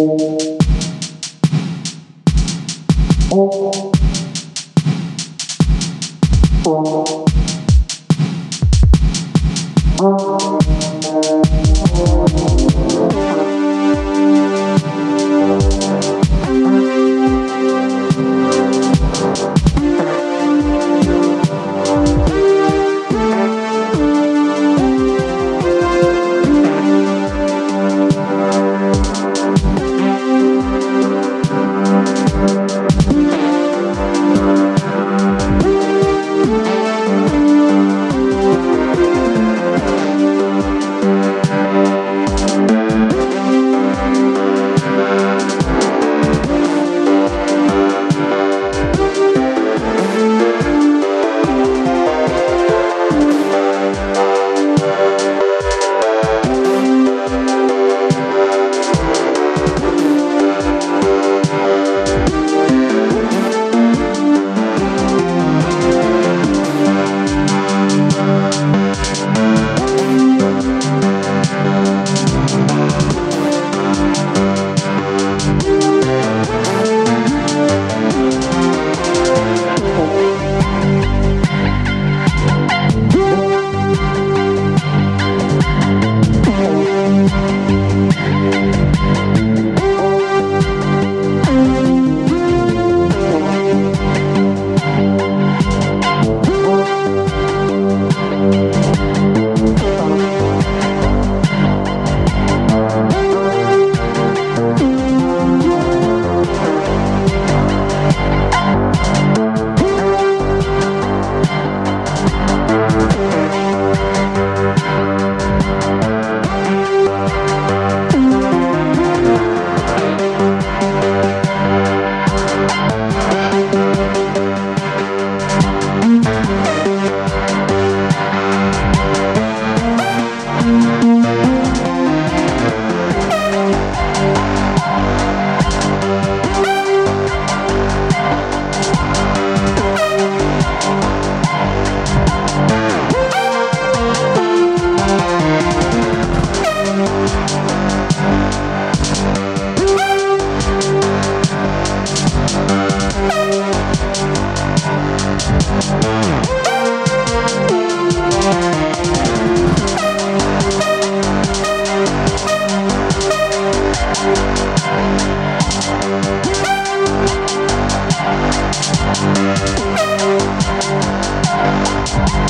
Oh.